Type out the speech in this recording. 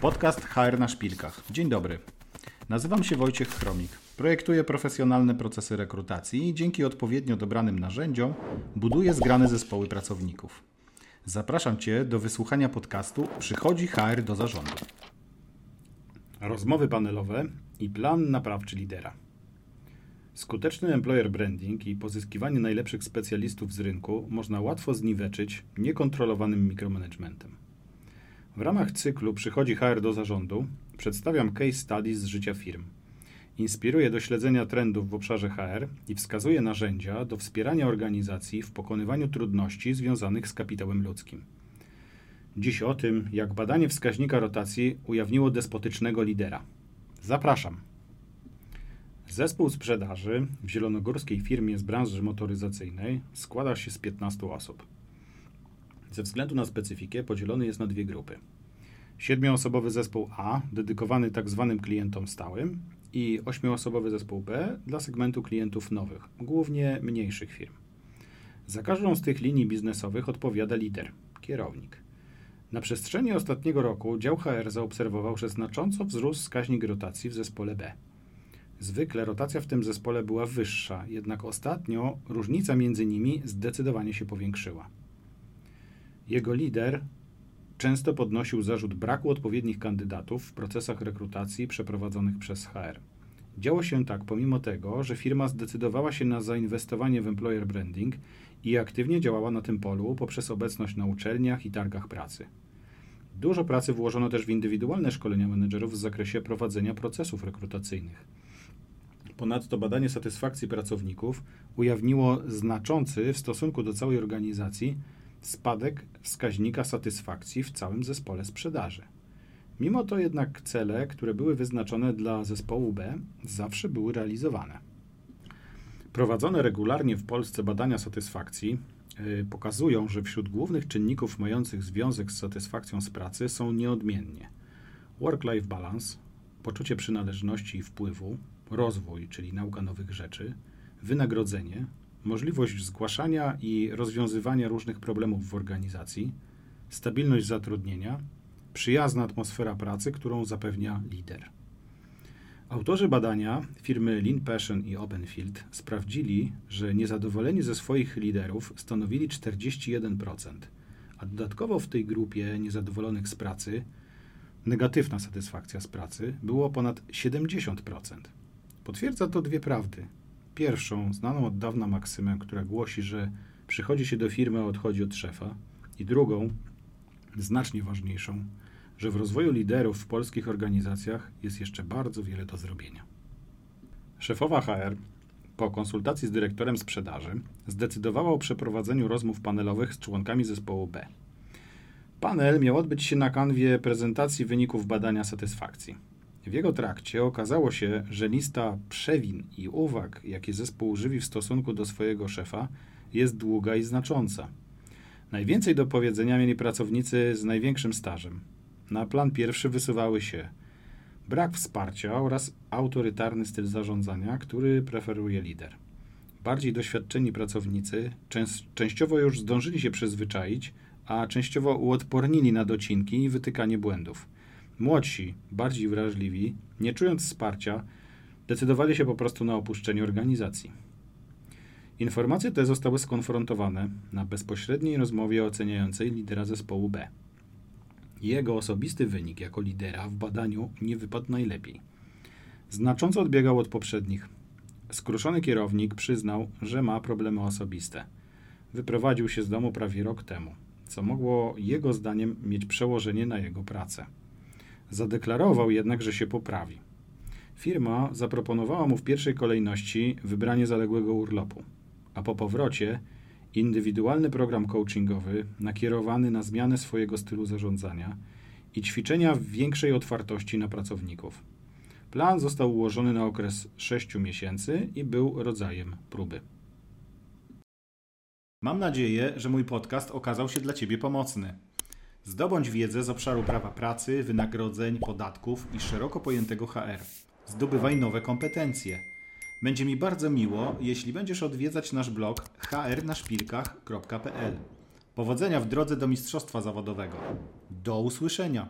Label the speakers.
Speaker 1: Podcast HR na szpilkach. Dzień dobry. Nazywam się Wojciech Chromik. Projektuję profesjonalne procesy rekrutacji i dzięki odpowiednio dobranym narzędziom buduję zgrane zespoły pracowników. Zapraszam Cię do wysłuchania podcastu Przychodzi HR do zarządu. Rozmowy panelowe i plan naprawczy lidera. Skuteczny employer branding i pozyskiwanie najlepszych specjalistów z rynku można łatwo zniweczyć niekontrolowanym mikromanagementem. W ramach cyklu Przychodzi HR do zarządu przedstawiam case studies z życia firm. Inspiruję do śledzenia trendów w obszarze HR i wskazuję narzędzia do wspierania organizacji w pokonywaniu trudności związanych z kapitałem ludzkim. Dziś o tym, jak badanie wskaźnika rotacji ujawniło despotycznego lidera. Zapraszam. Zespół sprzedaży w zielonogórskiej firmie z branży motoryzacyjnej składa się z 15 osób. Ze względu na specyfikę podzielony jest na dwie grupy. Siedmioosobowy zespół A, dedykowany tzw. Tak klientom stałym i ośmioosobowy zespół B dla segmentu klientów nowych, głównie mniejszych firm. Za każdą z tych linii biznesowych odpowiada lider, kierownik. Na przestrzeni ostatniego roku dział HR zaobserwował, że znacząco wzrósł wskaźnik rotacji w zespole B. Zwykle rotacja w tym zespole była wyższa, jednak ostatnio różnica między nimi zdecydowanie się powiększyła. Jego lider często podnosił zarzut braku odpowiednich kandydatów w procesach rekrutacji przeprowadzonych przez HR. Działo się tak pomimo tego, że firma zdecydowała się na zainwestowanie w employer branding i aktywnie działała na tym polu poprzez obecność na uczelniach i targach pracy. Dużo pracy włożono też w indywidualne szkolenia menedżerów w zakresie prowadzenia procesów rekrutacyjnych. Ponadto badanie satysfakcji pracowników ujawniło znaczący w stosunku do całej organizacji spadek wskaźnika satysfakcji w całym zespole sprzedaży. Mimo to jednak cele, które były wyznaczone dla zespołu B, zawsze były realizowane. Prowadzone regularnie w Polsce badania satysfakcji yy, pokazują, że wśród głównych czynników mających związek z satysfakcją z pracy są nieodmiennie work-life balance, poczucie przynależności i wpływu, rozwój, czyli nauka nowych rzeczy, wynagrodzenie, możliwość zgłaszania i rozwiązywania różnych problemów w organizacji, stabilność zatrudnienia, przyjazna atmosfera pracy, którą zapewnia lider. Autorzy badania firmy Lean Passion i Openfield sprawdzili, że niezadowoleni ze swoich liderów stanowili 41%, a dodatkowo w tej grupie niezadowolonych z pracy negatywna satysfakcja z pracy było ponad 70%. Potwierdza to dwie prawdy – Pierwszą, znaną od dawna maksymę, która głosi, że przychodzi się do firmy, a odchodzi od szefa, i drugą, znacznie ważniejszą, że w rozwoju liderów w polskich organizacjach jest jeszcze bardzo wiele do zrobienia. Szefowa HR po konsultacji z dyrektorem sprzedaży zdecydowała o przeprowadzeniu rozmów panelowych z członkami zespołu B. Panel miał odbyć się na kanwie prezentacji wyników badania satysfakcji. W jego trakcie okazało się, że lista przewin i uwag, jakie zespół żywi w stosunku do swojego szefa, jest długa i znacząca. Najwięcej do powiedzenia mieli pracownicy z największym stażem. Na plan pierwszy wysuwały się brak wsparcia oraz autorytarny styl zarządzania, który preferuje lider. Bardziej doświadczeni pracownicy częściowo już zdążyli się przyzwyczaić, a częściowo uodpornili na docinki i wytykanie błędów. Młodsi, bardziej wrażliwi, nie czując wsparcia, decydowali się po prostu na opuszczenie organizacji. Informacje te zostały skonfrontowane na bezpośredniej rozmowie oceniającej lidera zespołu B. Jego osobisty wynik jako lidera w badaniu nie wypadł najlepiej. Znacząco odbiegał od poprzednich. Skruszony kierownik przyznał, że ma problemy osobiste. Wyprowadził się z domu prawie rok temu, co mogło jego zdaniem mieć przełożenie na jego pracę. Zadeklarował jednak, że się poprawi. Firma zaproponowała mu w pierwszej kolejności wybranie zaległego urlopu, a po powrocie indywidualny program coachingowy nakierowany na zmianę swojego stylu zarządzania i ćwiczenia w większej otwartości na pracowników. Plan został ułożony na okres 6 miesięcy i był rodzajem próby. Mam nadzieję, że mój podcast okazał się dla Ciebie pomocny. Zdobądź wiedzę z obszaru prawa pracy, wynagrodzeń, podatków i szeroko pojętego HR. Zdobywaj nowe kompetencje. Będzie mi bardzo miło, jeśli będziesz odwiedzać nasz blog hrnaszpilkach.pl. Powodzenia w drodze do mistrzostwa zawodowego. Do usłyszenia!